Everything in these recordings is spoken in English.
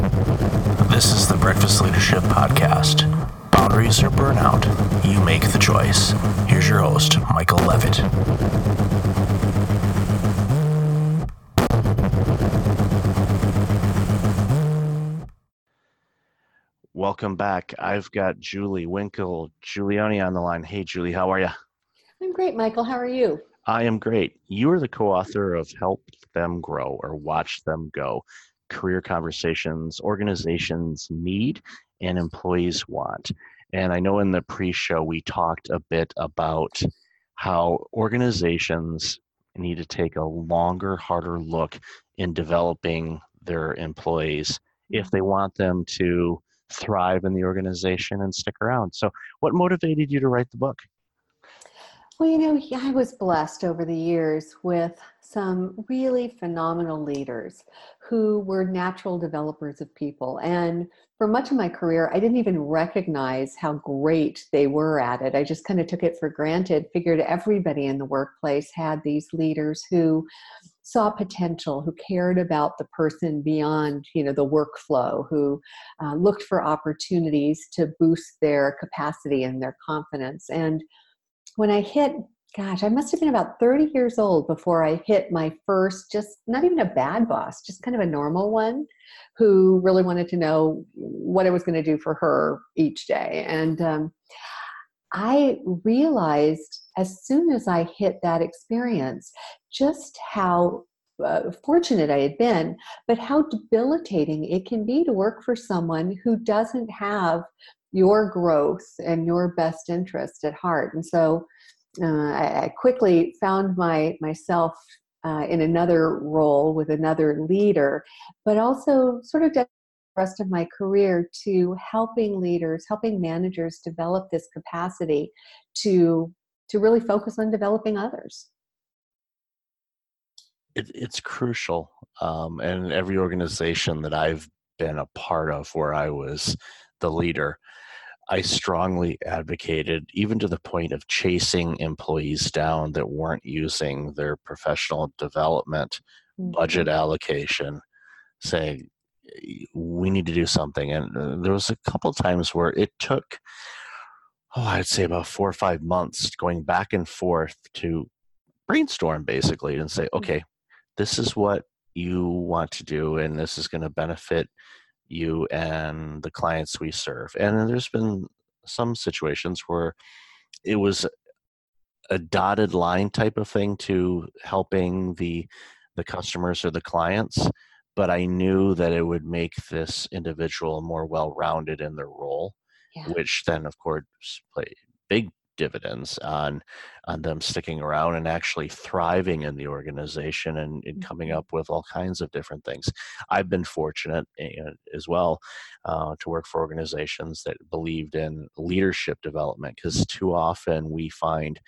This is the Breakfast Leadership Podcast. Boundaries or burnout, you make the choice. Here's your host, Michael Levitt. Welcome back. I've got Julie Winkle Giulioni on the line. Hey, Julie, how are you? I'm great, Michael. How are you? I am great. You are the co author of Help Them Grow or Watch Them Go Career Conversations Organizations Need and Employees Want. And I know in the pre show we talked a bit about how organizations need to take a longer, harder look in developing their employees if they want them to thrive in the organization and stick around. So, what motivated you to write the book? Well, you know, I was blessed over the years with some really phenomenal leaders who were natural developers of people. And for much of my career, I didn't even recognize how great they were at it. I just kind of took it for granted, figured everybody in the workplace had these leaders who saw potential, who cared about the person beyond, you know, the workflow, who uh, looked for opportunities to boost their capacity and their confidence. And when I hit, gosh, I must have been about 30 years old before I hit my first, just not even a bad boss, just kind of a normal one who really wanted to know what I was going to do for her each day. And um, I realized as soon as I hit that experience just how uh, fortunate I had been, but how debilitating it can be to work for someone who doesn't have your growth and your best interest at heart. And so uh, I, quickly found my myself uh, in another role with another leader, but also sort of the rest of my career to helping leaders, helping managers develop this capacity to to really focus on developing others. It, it's crucial, um, and every organization that I've been a part of where I was the leader, I strongly advocated, even to the point of chasing employees down that weren't using their professional development mm-hmm. budget allocation, saying, we need to do something. And uh, there was a couple times where it took, oh, I'd say about four or five months going back and forth to brainstorm basically and say, mm-hmm. okay, this is what you want to do, and this is going to benefit you and the clients we serve. And there's been some situations where it was a dotted line type of thing to helping the the customers or the clients but i knew that it would make this individual more well rounded in their role yeah. which then of course played big dividends on on them sticking around and actually thriving in the organization and, and coming mm-hmm. up with all kinds of different things. I've been fortunate as well uh, to work for organizations that believed in leadership development because too often we find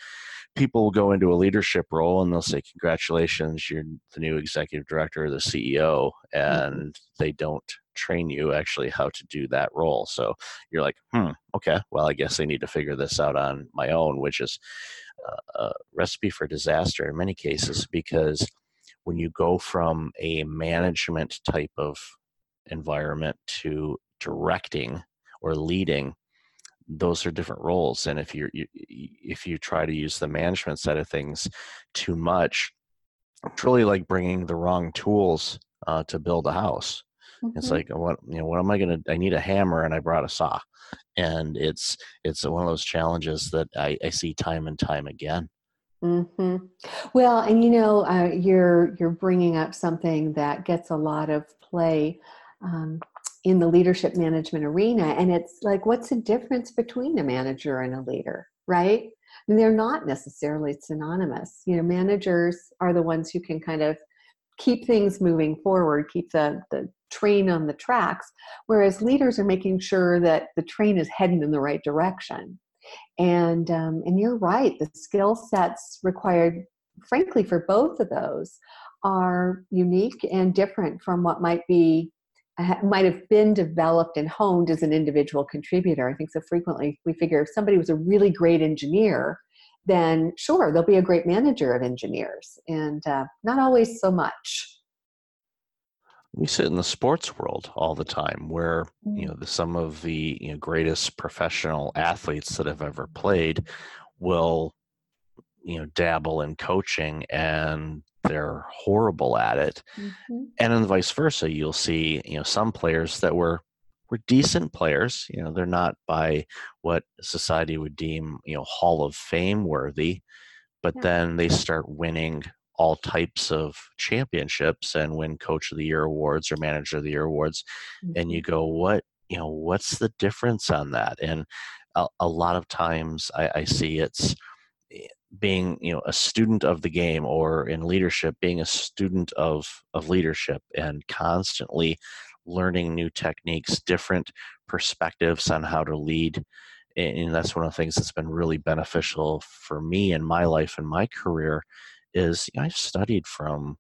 people will go into a leadership role and they'll say congratulations you're the new executive director or the ceo mm-hmm. and they don't train you actually how to do that role so you're like hmm okay well i guess i need to figure this out on my own which is a recipe for disaster in many cases because when you go from a management type of environment to directing or leading those are different roles. And if you if you try to use the management side of things too much it's really like bringing the wrong tools uh, to build a house mm-hmm. it's like what you know what am i gonna i need a hammer and i brought a saw and it's it's one of those challenges that i, I see time and time again mm-hmm. well and you know uh, you're you're bringing up something that gets a lot of play um, in the leadership management arena and it's like what's the difference between a manager and a leader right and they're not necessarily synonymous you know managers are the ones who can kind of keep things moving forward keep the, the train on the tracks whereas leaders are making sure that the train is heading in the right direction and um, and you're right the skill sets required frankly for both of those are unique and different from what might be might have been developed and honed as an individual contributor. I think so frequently we figure if somebody was a really great engineer, then sure, they'll be a great manager of engineers, and uh, not always so much. We sit in the sports world all the time where you know Mm. the, some of the you know, greatest professional athletes that have ever played will you know dabble in coaching and they're horrible at it Mhm. and then vice versa you'll see you know some players that were were decent players you know they're not by what society would deem you know hall of fame worthy but Yeah. then they start winning all types of championships and win coach of the year awards or manager of the year awards and Mhm. you go what you know what's the difference on that and a, a lot of times I, I see it's eh, being you know a student of the game or in leadership being a student of of leadership and constantly learning new techniques different perspectives on how to lead and and that's one of the things that's been really beneficial for me in my life and my career is you know, i've studied from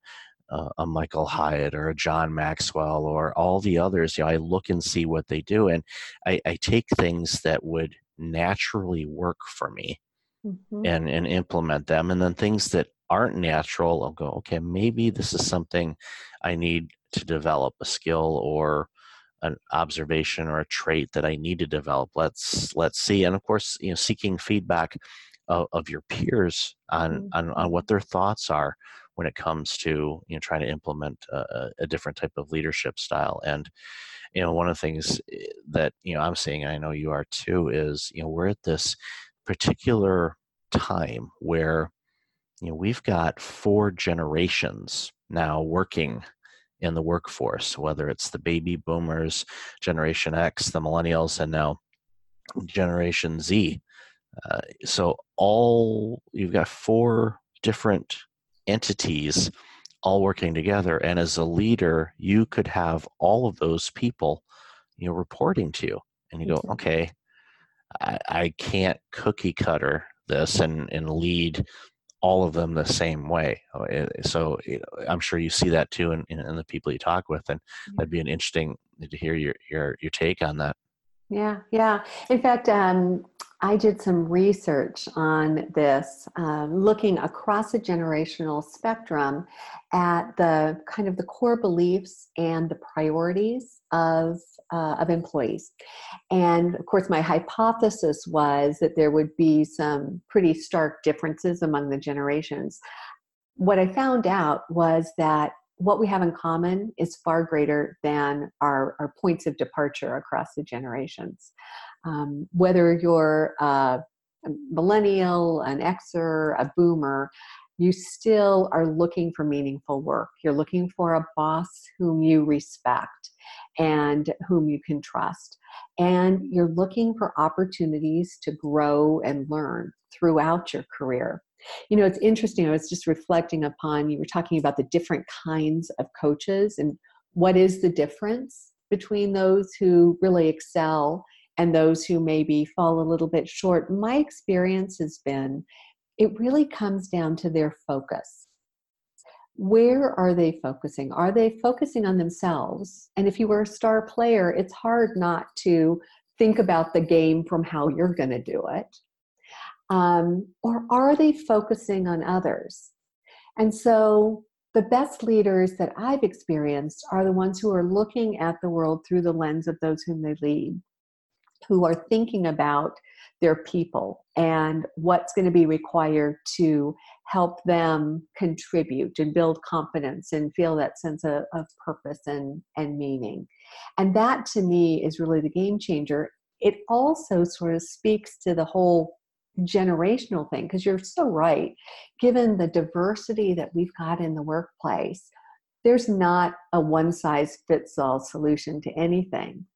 uh, a Michael Hyatt or a John Maxwell or all the others. You know, I look and see what they do, and I, I take things that would naturally work for me Mhm. and and implement them, and then things that aren't natural, I'll go, okay, maybe this is something I need to develop a skill or an observation or a trait that I need to develop. Let's let's see, and of course, you know, seeking feedback of, of your peers on, on on what their thoughts are when it comes to you know trying to implement a, a- a different type of leadership style. And you know, one of the things eh, that you know I'm seeing, and I know you are too, is you know we're at this particular time where you know we've got four generations now working in the workforce whether it's the baby boomers generation x the millennials and now generation z uh, so all you've got four different entities all working together and as a leader you could have all of those people you know reporting to you and you go Mhm. okay I, I can't cookie cutter this and, and lead all of them the same way. Uh, eh, So you know, I'm sure you see that too in, in, in the people you talk with, and that'd be an interesting to hear your your your take on that. Yeah, yeah. In fact, um, I did some research on this, um, looking across a generational spectrum at the kind of the core beliefs and the priorities of uh, of employees. And of course, my hypothesis was that there would be some pretty stark differences among the generations. What I found out was that what we have in common is far greater than our, our points of departure across the generations. Um, whether you're a millennial, an Xer, a boomer, you still are looking for meaningful work. You're looking for a boss whom you respect and whom you can trust. And you're looking for opportunities to grow and learn throughout your career. You know, it's interesting. I was just reflecting upon you were talking about the different kinds of coaches and what is the difference between those who really excel and those who maybe fall a little bit short. My experience has been it really comes down to their focus. Where are they focusing? Are they focusing on themselves? And if you were a star player, it's hard not to think about the game from how you're going to do it. Um, or are they focusing on others? And so the best leaders that I've experienced are the ones who are looking at the world through the lens of those whom they lead, who are thinking about their people and what's going to be required to help them contribute and build confidence and feel that sense of, of purpose and, and meaning. And that to me is really the game changer. It also sort of speaks to the whole generational thing because you're so right given the diversity that we've got in the workplace there's not a one size fits all solution to anything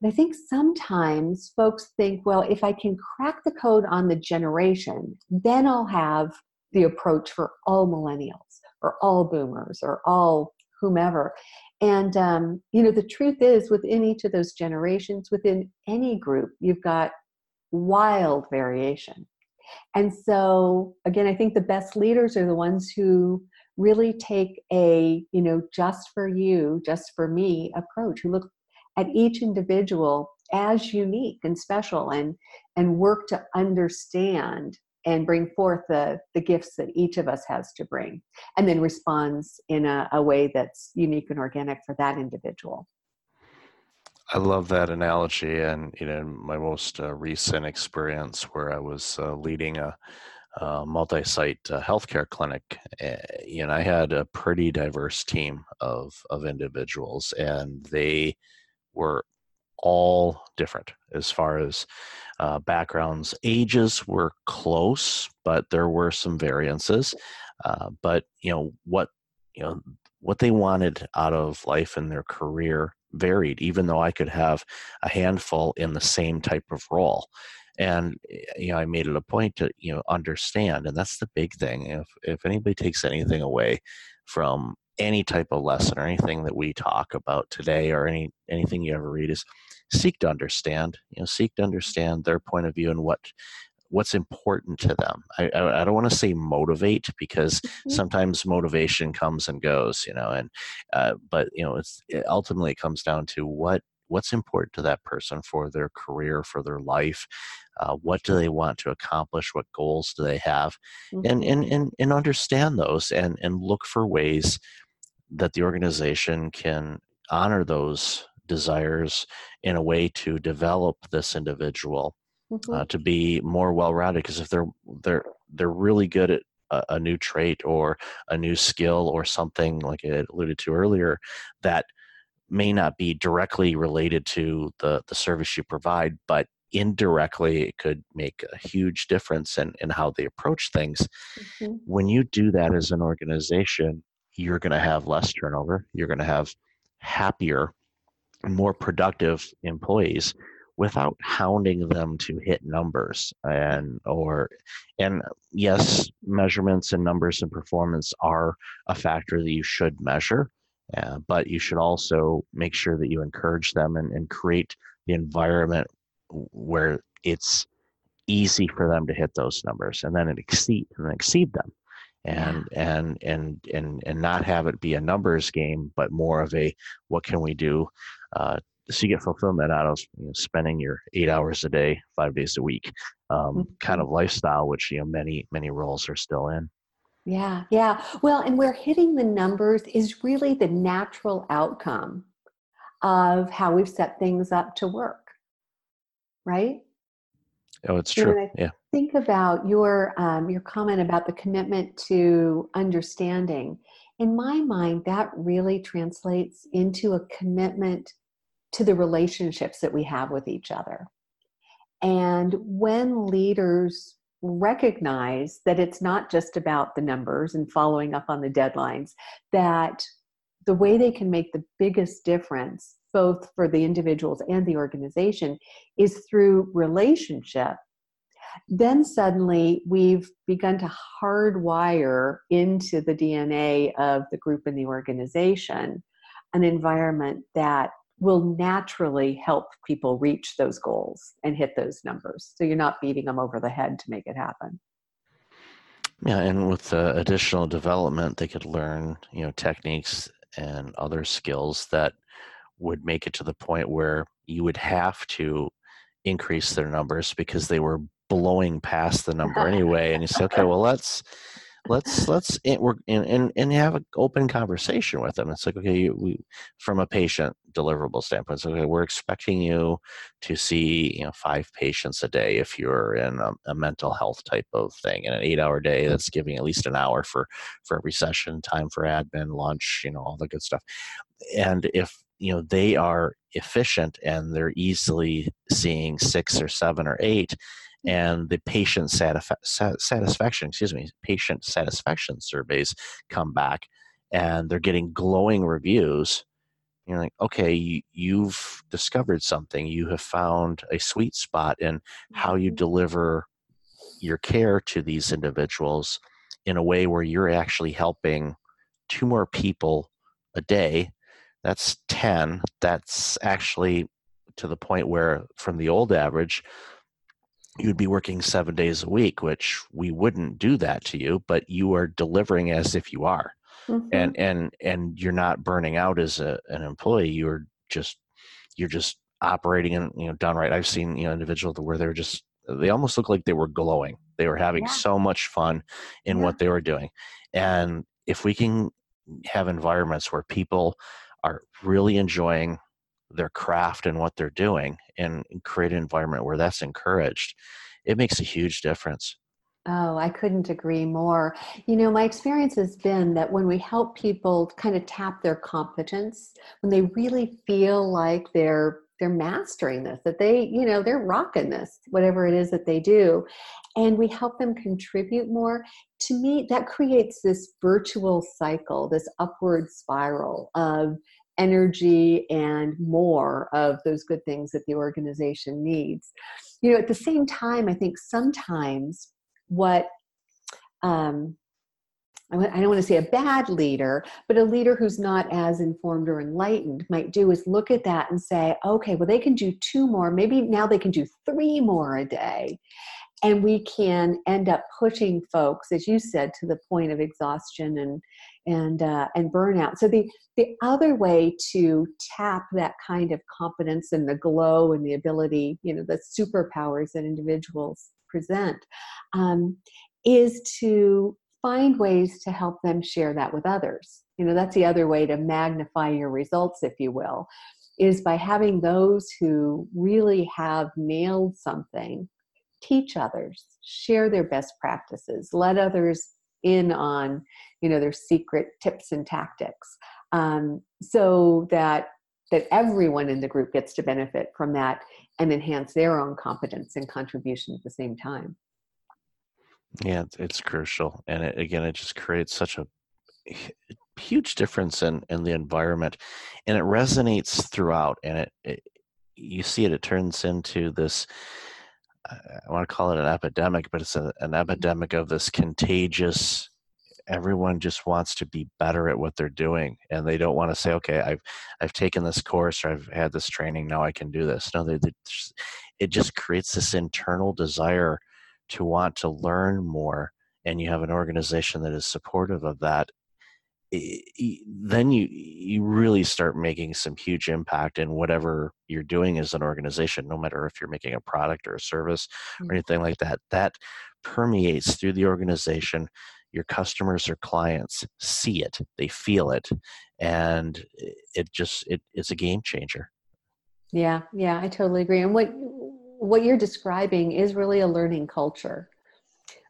but i think sometimes folks think well if i can crack the code on the generation then i'll have the approach for all millennials or all boomers or all whomever and um, you know the truth is within each of those generations within any group you've got wild variation. And so, again, I think the best leaders are the ones who really take a, you know, just for you, just for me approach, who look at each individual as unique and special and and work to understand and bring forth the, the gifts that each of us has to bring, and then responds in a, a way that's unique and organic for that individual. I love that analogy, and you know, my most uh, recent experience where I was uh, leading a, a multi-site uh, healthcare clinic, uh, you know, I had a pretty diverse team of of individuals, and they were all different as far as uh, backgrounds. Ages were close, but there were some variances. Uh, but you know what you know what they wanted out of life and their career varied, even though I could have a handful in the same type of role. And eh, you know, I made it a point to you know understand, and that's the big thing. If if anybody takes anything away from any type of lesson or anything that we talk about today, or any anything you ever read, is seek to understand. You know, seek to understand their point of view and what what's important to them. I, I, I don't want to say motivate because mm-hmm. sometimes motivation comes and goes, you know, and uh, but you know, it's it ultimately comes down to what what's important to that person for their career, for their life. Uh, what do they want to accomplish? What goals do they have? Mm-hmm. And, and and and understand those and and look for ways that the organization can honor those desires in a way to develop this individual mm-hmm. uh, to be more well-rounded because if they're they're they're really good at a, a, new trait or a new skill or something like I alluded to earlier that may not be directly related to the the service you provide but indirectly it could make a huge difference in, in how they approach things mm-hmm. when you do that as an organization you're going to have less turnover you're going to have happier more productive employees without hounding them to hit numbers and or and yes measurements and numbers and performance are a factor that you should measure uh, but you should also make sure that you encourage them and, and create the environment where it's easy for them to hit those numbers and then exceed and exceed them and yeah. and and and and not have it be a numbers game but more of a what can we do uh, so you get fulfillment out of you know, spending your eight hours a day, five days a week, um, mm-hmm. kind of lifestyle, which you know many many roles are still in. Yeah, yeah. Well, and where hitting the numbers is really the natural outcome of how we've set things up to work, right? Oh, it's true. Yeah. Think about your um, your comment about the commitment to understanding. In my mind, that really translates into a commitment to the relationships that we have with each other. And when leaders recognize that it's not just about the numbers and following up on the deadlines, that the way they can make the biggest difference, both for the individuals and the organization, is through relationship. Then suddenly we've begun to hardwire into the DNA of the group and the organization an environment that will naturally help people reach those goals and hit those numbers. So you're not beating them over the head to make it happen. Yeah, and with the additional development, they could learn, you know, techniques and other skills that would make it to the point where you would have to increase their numbers because they were blowing past the number anyway. And you say, okay, well, let's let's let's work and, and have an open conversation with them. It's like okay, we from a patient deliverable standpoint, it's okay. We're expecting you to see you know five patients a day if you're in a, a mental health type of thing, in an eight-hour day that's giving at least an hour for for every session, time for admin, lunch, you know, all the good stuff. And if you know they are efficient and they're easily seeing six or seven or eight and the patient satisfaction, excuse me, patient satisfaction surveys come back, and they're getting glowing reviews. You're like, okay, you've discovered something. You have found a sweet spot in how you mm-hmm. deliver your care to these individuals in a way where you're actually helping two more people a day. That's 10. That's actually to the point where, from the old average, you'd be working seven days a week, which we wouldn't do that to you, but you are delivering as if you are. Mm-hmm. And and and you're not burning out as a, an employee. You're just you're just operating and you know done right. I've seen you know individuals where they're just they almost looked like they were glowing. They were having Yeah. so much fun in Yeah. what they were doing. And if we can have environments where people are really enjoying their craft and what they're doing and create an environment where that's encouraged, it makes a huge difference. Oh, I couldn't agree more. You know, my experience has been that when we help people kind of tap their competence, when they really feel like they're they're mastering this, that they, you know, they're rocking this, whatever it is that they do, and we help them contribute more, to me, that creates this virtual cycle, this upward spiral of energy and more of those good things that the organization needs. You know, at the same time, I think sometimes what um, I I don't want to say a bad leader, but a leader who's not as informed or enlightened might do is look at that and say, okay, well, they can do two more. Maybe now they can do three more a day. And we can end up pushing folks, as you said, to the point of exhaustion and and uh, and burnout. So the the other way to tap that kind of competence and the glow and the ability, you know, the superpowers that individuals present, um, is to find ways to help them share that with others. You know, that's the other way to magnify your results, if you will, is by having those who really have nailed something teach others, share their best practices, let others in on, you know, their secret tips and tactics, um, so that that everyone in the group gets to benefit from that and enhance their own competence and contribution at the same time. Yeah, it's, crucial, and it, again, it just creates such a huge difference in in the environment, and it resonates throughout. And it, it you see it, it turns into this. I want to call it an epidemic, but it's a, an mm-hmm. epidemic of this contagious. Everyone just wants to be better at what they're doing, and they don't want to say, "Okay, I've I've taken this course or I've had this training. Now I can do this." No, they, they just, it just creates this internal desire to want to learn more and you have an organization that is supportive of that then you you really start making some huge impact in whatever you're doing as an organization no matter if you're making a product or a service or Mm. anything like that. That permeates through the organization. Your customers or clients see it. They feel it. And it just it, it's a game changer. Yeah, yeah, I totally agree. And what what you're describing is really a learning culture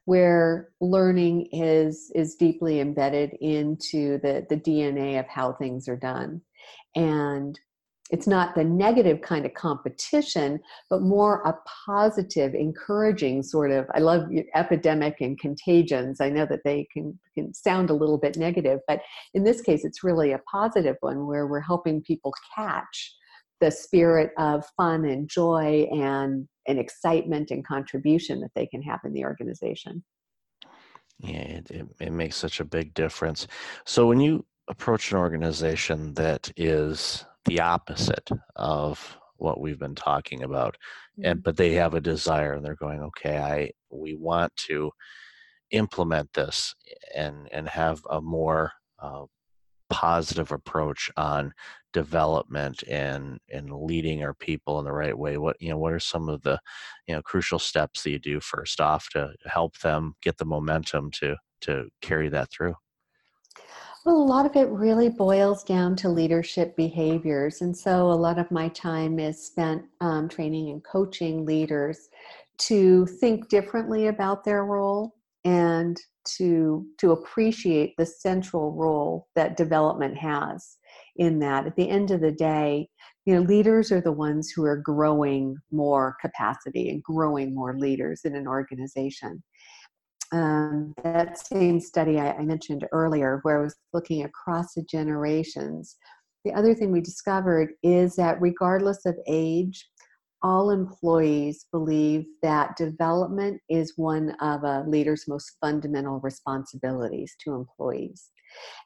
where learning is is deeply embedded into the the DNA of how things are done. And it's not the negative kind of competition, but more a positive, encouraging sort of. I love epidemic and contagions. I know that they can can sound a little bit negative, but in this case, it's really a positive one where we're helping people catch the spirit of fun and joy and and excitement and contribution that they can have in the organization. Yeah, it, it, it makes such a big difference. So when you approach an organization that is the opposite of what we've been talking about, and but they have a desire and they're going, okay, I we want to implement this and and have a more uh, positive approach on development and and leading our people in the right way what you know what are some of the you know crucial steps that you do first off to help them get the momentum to to carry that through Well, a lot of it really boils down to leadership behaviors. And so a lot of my time is spent um, training and coaching leaders to think differently about their role and to, to appreciate the central role that development has in that. At the end of the day, you know, leaders are the ones who are growing more capacity and growing more leaders in an organization um, that same study I, I mentioned earlier, where I was looking across the generations, the other thing we discovered is that regardless of age, all employees believe that development is one of a leader's most fundamental responsibilities to employees.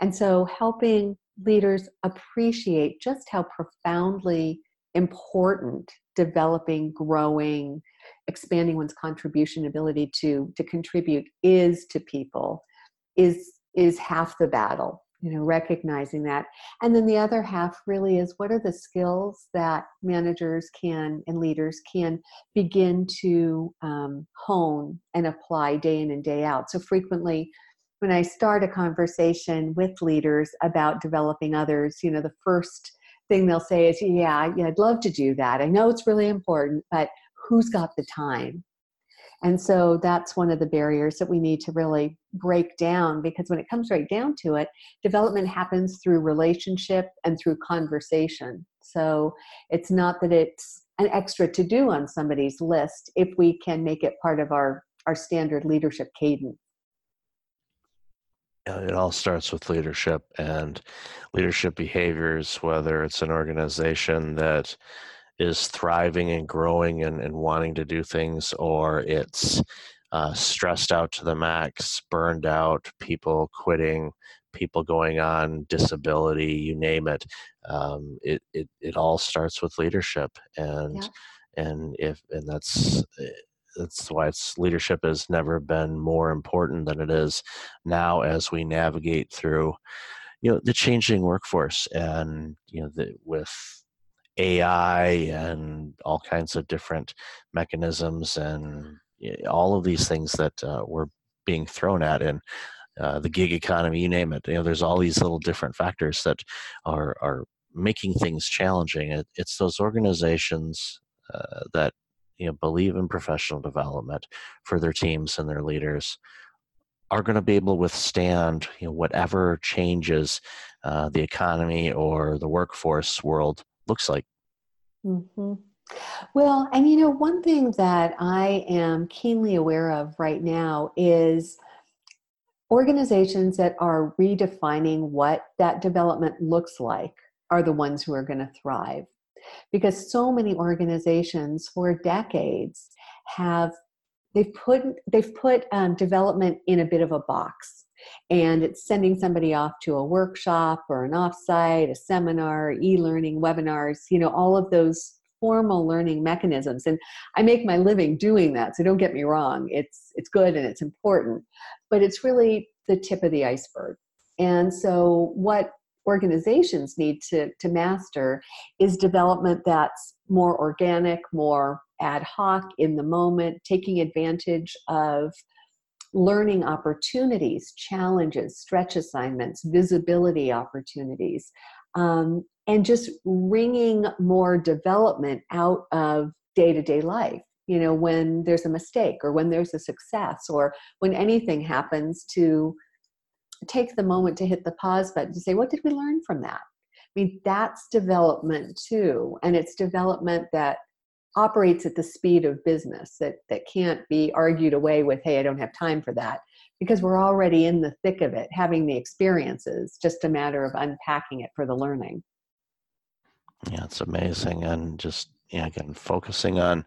And so, helping leaders appreciate just how profoundly important developing, growing, expanding one's contribution ability to to contribute is to people is is half the battle you know recognizing that. And then the other half really is what are the skills that managers can and leaders can begin to um, hone and apply day in and day out? So frequently when i start a conversation with leaders about developing others you know the first thing they'll say is yeah, yeah i'd love to do that. I know it's really important but who's got the time and so that's one of the barriers that we need to really break down because when it comes right down to it, development happens through relationship and through conversation. So it's not that it's an extra to do on somebody's list if we can make it part of our, our standard leadership cadence. It all starts with leadership and leadership behaviors, whether it's an organization that is thriving and growing and, and wanting to do things, or it's uh, stressed out to the max, burned out, people quitting, people going on disability, you name it. Um, it, it it all starts with leadership, and yeah. and if and that's that's why it's leadership has never been more important than it is now as we navigate through you know the changing workforce and you know the, with AI and all kinds of different mechanisms and all of these things that uh, we're being thrown at in uh, the gig economy, you name it. You know, there's all these little different factors that are are making things challenging. It, it's those organizations uh, that you know believe in professional development for their teams and their leaders are going to be able to withstand you know whatever changes uh, the economy or the workforce world looks like. Mm-hmm. Well, and you know, one thing that I am keenly aware of right now is organizations that are redefining what that development looks like are the ones who are going to thrive. Because so many organizations for decades have they've put they've put um, development in a bit of a box and it's sending somebody off to a workshop or an offsite, a seminar, e-learning, webinars, you know, all of those formal learning mechanisms. And I make my living doing that, so don't get me wrong. It's it's good and it's important, but it's really the tip of the iceberg. And so what organizations need to, to master is development that's more organic, more ad hoc in the moment, taking advantage of learning opportunities, challenges, stretch assignments, visibility opportunities, um, and just wringing more development out of day to day life. You know, when there's a mistake or when there's a success or when anything happens, to take the moment to hit the pause button to say, what did we learn from that? I mean, that's development too. And it's development that operates at the speed of business that that can't be argued away with hey i don't have time for that because we're already in the thick of it having the experiences just a matter of unpacking it for the learning. Yeah it's amazing and just yeah again focusing on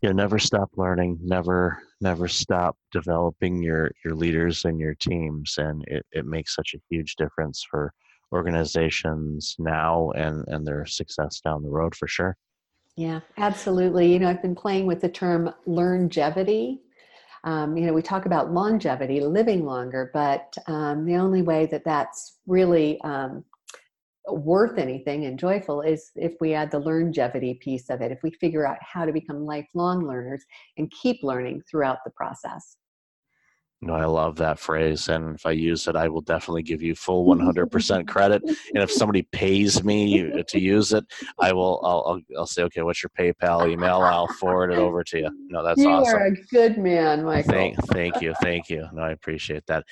you know never stop learning never never stop developing your your leaders and your teams and it, it makes such a huge difference for organizations now and and their success down the road for sure yeah, absolutely. You know, I've been playing with the term longevity. Um, you know, we talk about longevity, living longer, but um, the only way that that's really um, worth anything and joyful is if we add the longevity piece of it, if we figure out how to become lifelong learners and keep learning throughout the process. No, I love that phrase, and if I use it, I will definitely give you full 100% credit. And if somebody pays me to use it, I will. I'll, I'll, I'll say, okay, what's your PayPal email? I'll forward it over to you. No, that's you awesome. You are a good man, Michael. Thank, thank you, thank you. No, I appreciate that.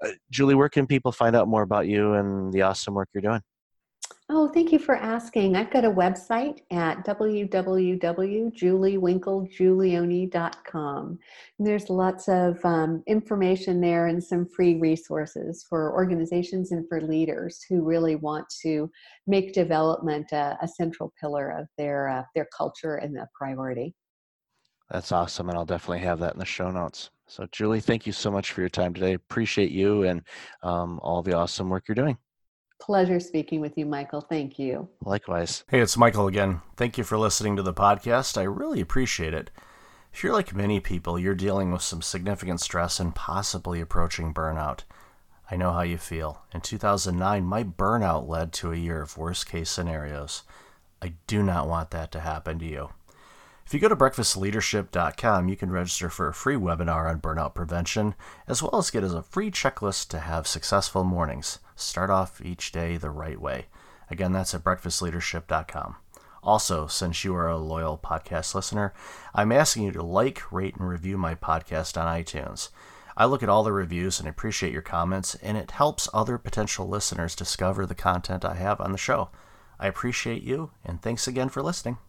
Uh, Julie, where can people find out more about you and the awesome work you're doing? Oh, thank you for asking. I've got a website at www.juliewinklegiulioni.com. And there's lots of um, information there and some free resources for organizations and for leaders who really want to make development a, a central pillar of their uh, their culture and the priority. That's awesome, and I'll definitely have that in the show notes. So, Julie, thank you so much for your time today. Appreciate you and um, all the awesome work you're doing. Pleasure speaking with you, Michael. Thank you. Likewise. Hey, it's Michael again. Thank you for listening to the podcast. I really appreciate it. If you're like many people, you're dealing with some significant stress and possibly approaching burnout. I know how you feel. In 2009, my burnout led to a year of worst case scenarios. I do not want that to happen to you. If you go to breakfastleadership.com, you can register for a free webinar on burnout prevention, as well as get us a free checklist to have successful mornings. Start off each day the right way. Again, that's at breakfastleadership.com. Also, since you are a loyal podcast listener, I'm asking you to like, rate, and review my podcast on iTunes. I look at all the reviews and appreciate your comments, and it helps other potential listeners discover the content I have on the show. I appreciate you, and thanks again for listening.